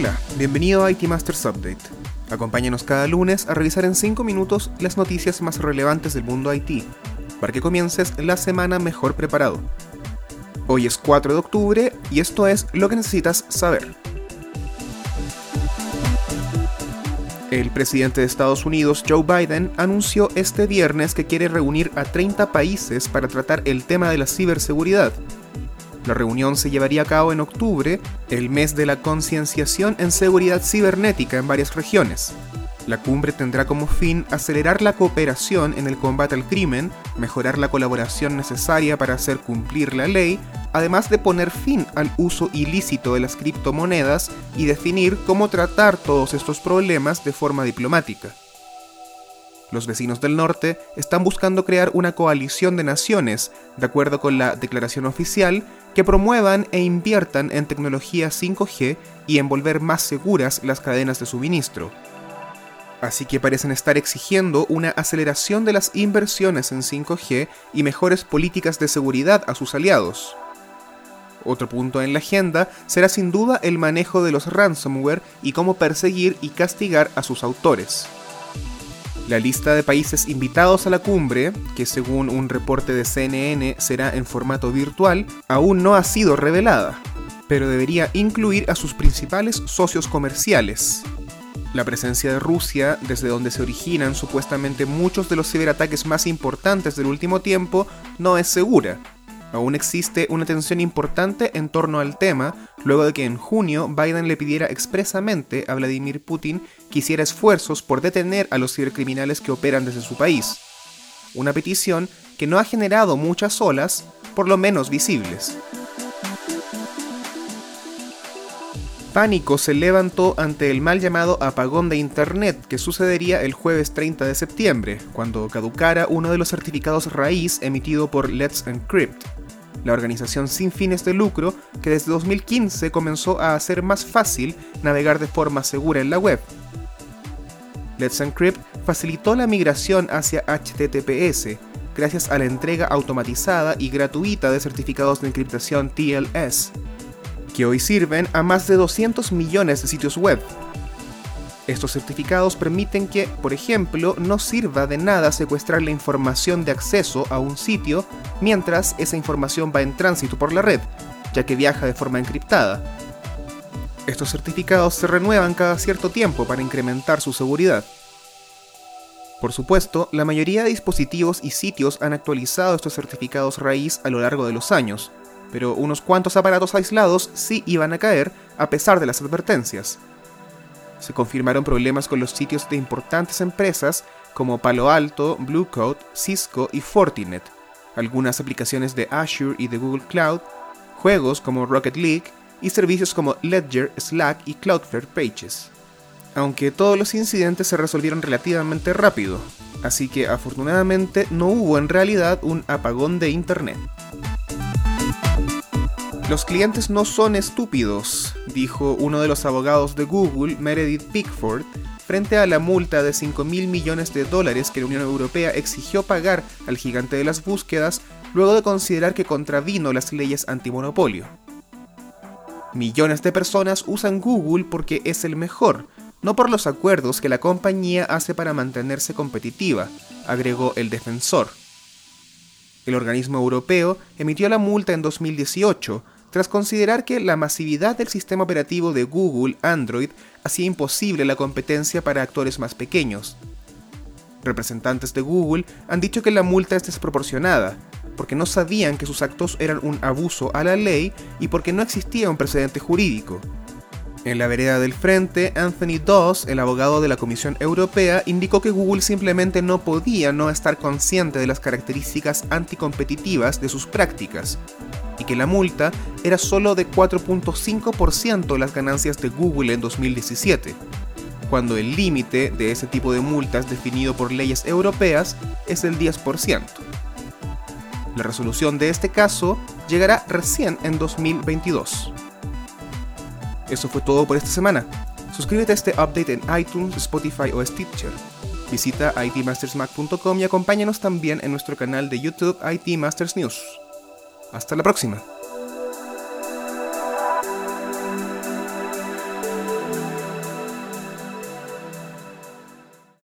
Hola, bienvenido a IT Masters Update. Acompáñanos cada lunes a revisar en 5 minutos las noticias más relevantes del mundo IT, para que comiences la semana mejor preparado. Hoy es 4 de octubre y esto es lo que necesitas saber. El presidente de Estados Unidos, Joe Biden, anunció este viernes que quiere reunir a 30 países para tratar el tema de la ciberseguridad. La reunión se llevaría a cabo en octubre, el mes de la concienciación en seguridad cibernética en varias regiones. La cumbre tendrá como fin acelerar la cooperación en el combate al crimen, mejorar la colaboración necesaria para hacer cumplir la ley, además de poner fin al uso ilícito de las criptomonedas y definir cómo tratar todos estos problemas de forma diplomática. Los vecinos del norte están buscando crear una coalición de naciones, de acuerdo con la declaración oficial, que promuevan e inviertan en tecnología 5G y en volver más seguras las cadenas de suministro así que parecen estar exigiendo una aceleración de las inversiones en 5G y mejores políticas de seguridad a sus aliados. Otro punto en la agenda será sin duda el manejo de los ransomware y cómo perseguir y castigar a sus autores. La lista de países invitados a la cumbre, que según un reporte de CNN será en formato virtual, aún no ha sido revelada, pero debería incluir a sus principales socios comerciales, la presencia de Rusia, desde donde se originan supuestamente muchos de los ciberataques más importantes del último tiempo, no es segura. Aún existe una tensión importante en torno al tema, luego de que en junio Biden le pidiera expresamente a Vladimir Putin que hiciera esfuerzos por detener a los cibercriminales que operan desde su país. Una petición que no ha generado muchas olas, por lo menos visibles. pánico se levantó ante el mal llamado apagón de Internet que sucedería el jueves 30 de septiembre, cuando caducara uno de los certificados raíz emitido por Let's Encrypt, la organización sin fines de lucro que desde 2015 comenzó a hacer más fácil navegar de forma segura en la web. Let's Encrypt facilitó la migración hacia HTTPS gracias a la entrega automatizada y gratuita de certificados de encriptación TLS que hoy sirven a más de 200 millones de sitios web. Estos certificados permiten que, por ejemplo, no sirva de nada secuestrar la información de acceso a un sitio mientras esa información va en tránsito por la red, ya que viaja de forma encriptada. Estos certificados se renuevan cada cierto tiempo para incrementar su seguridad. Por supuesto, la mayoría de dispositivos y sitios han actualizado estos certificados raíz a lo largo de los años, pero unos cuantos aparatos aislados sí iban a caer a pesar de las advertencias. Se confirmaron problemas con los sitios de importantes empresas como Palo Alto, Bluecoat, Cisco y Fortinet, algunas aplicaciones de Azure y de Google Cloud, juegos como Rocket League y servicios como Ledger, Slack y Cloudflare Pages. Aunque todos los incidentes se resolvieron relativamente rápido, así que afortunadamente no hubo en realidad un apagón de Internet. Los clientes no son estúpidos, dijo uno de los abogados de Google, Meredith Pickford, frente a la multa de 5 mil millones de dólares que la Unión Europea exigió pagar al gigante de las búsquedas luego de considerar que contravino las leyes antimonopolio. Millones de personas usan Google porque es el mejor, no por los acuerdos que la compañía hace para mantenerse competitiva, agregó el defensor. El organismo europeo emitió la multa en 2018, tras considerar que la masividad del sistema operativo de Google Android hacía imposible la competencia para actores más pequeños. Representantes de Google han dicho que la multa es desproporcionada, porque no sabían que sus actos eran un abuso a la ley y porque no existía un precedente jurídico. En la vereda del frente, Anthony Doss, el abogado de la Comisión Europea, indicó que Google simplemente no podía no estar consciente de las características anticompetitivas de sus prácticas, y que la multa era solo de 4.5% de las ganancias de Google en 2017, cuando el límite de ese tipo de multas definido por leyes europeas es el 10%. La resolución de este caso llegará recién en 2022. Eso fue todo por esta semana. Suscríbete a este update en iTunes, Spotify o Stitcher. Visita itmastersmac.com y acompáñanos también en nuestro canal de YouTube IT Masters News. Hasta la próxima.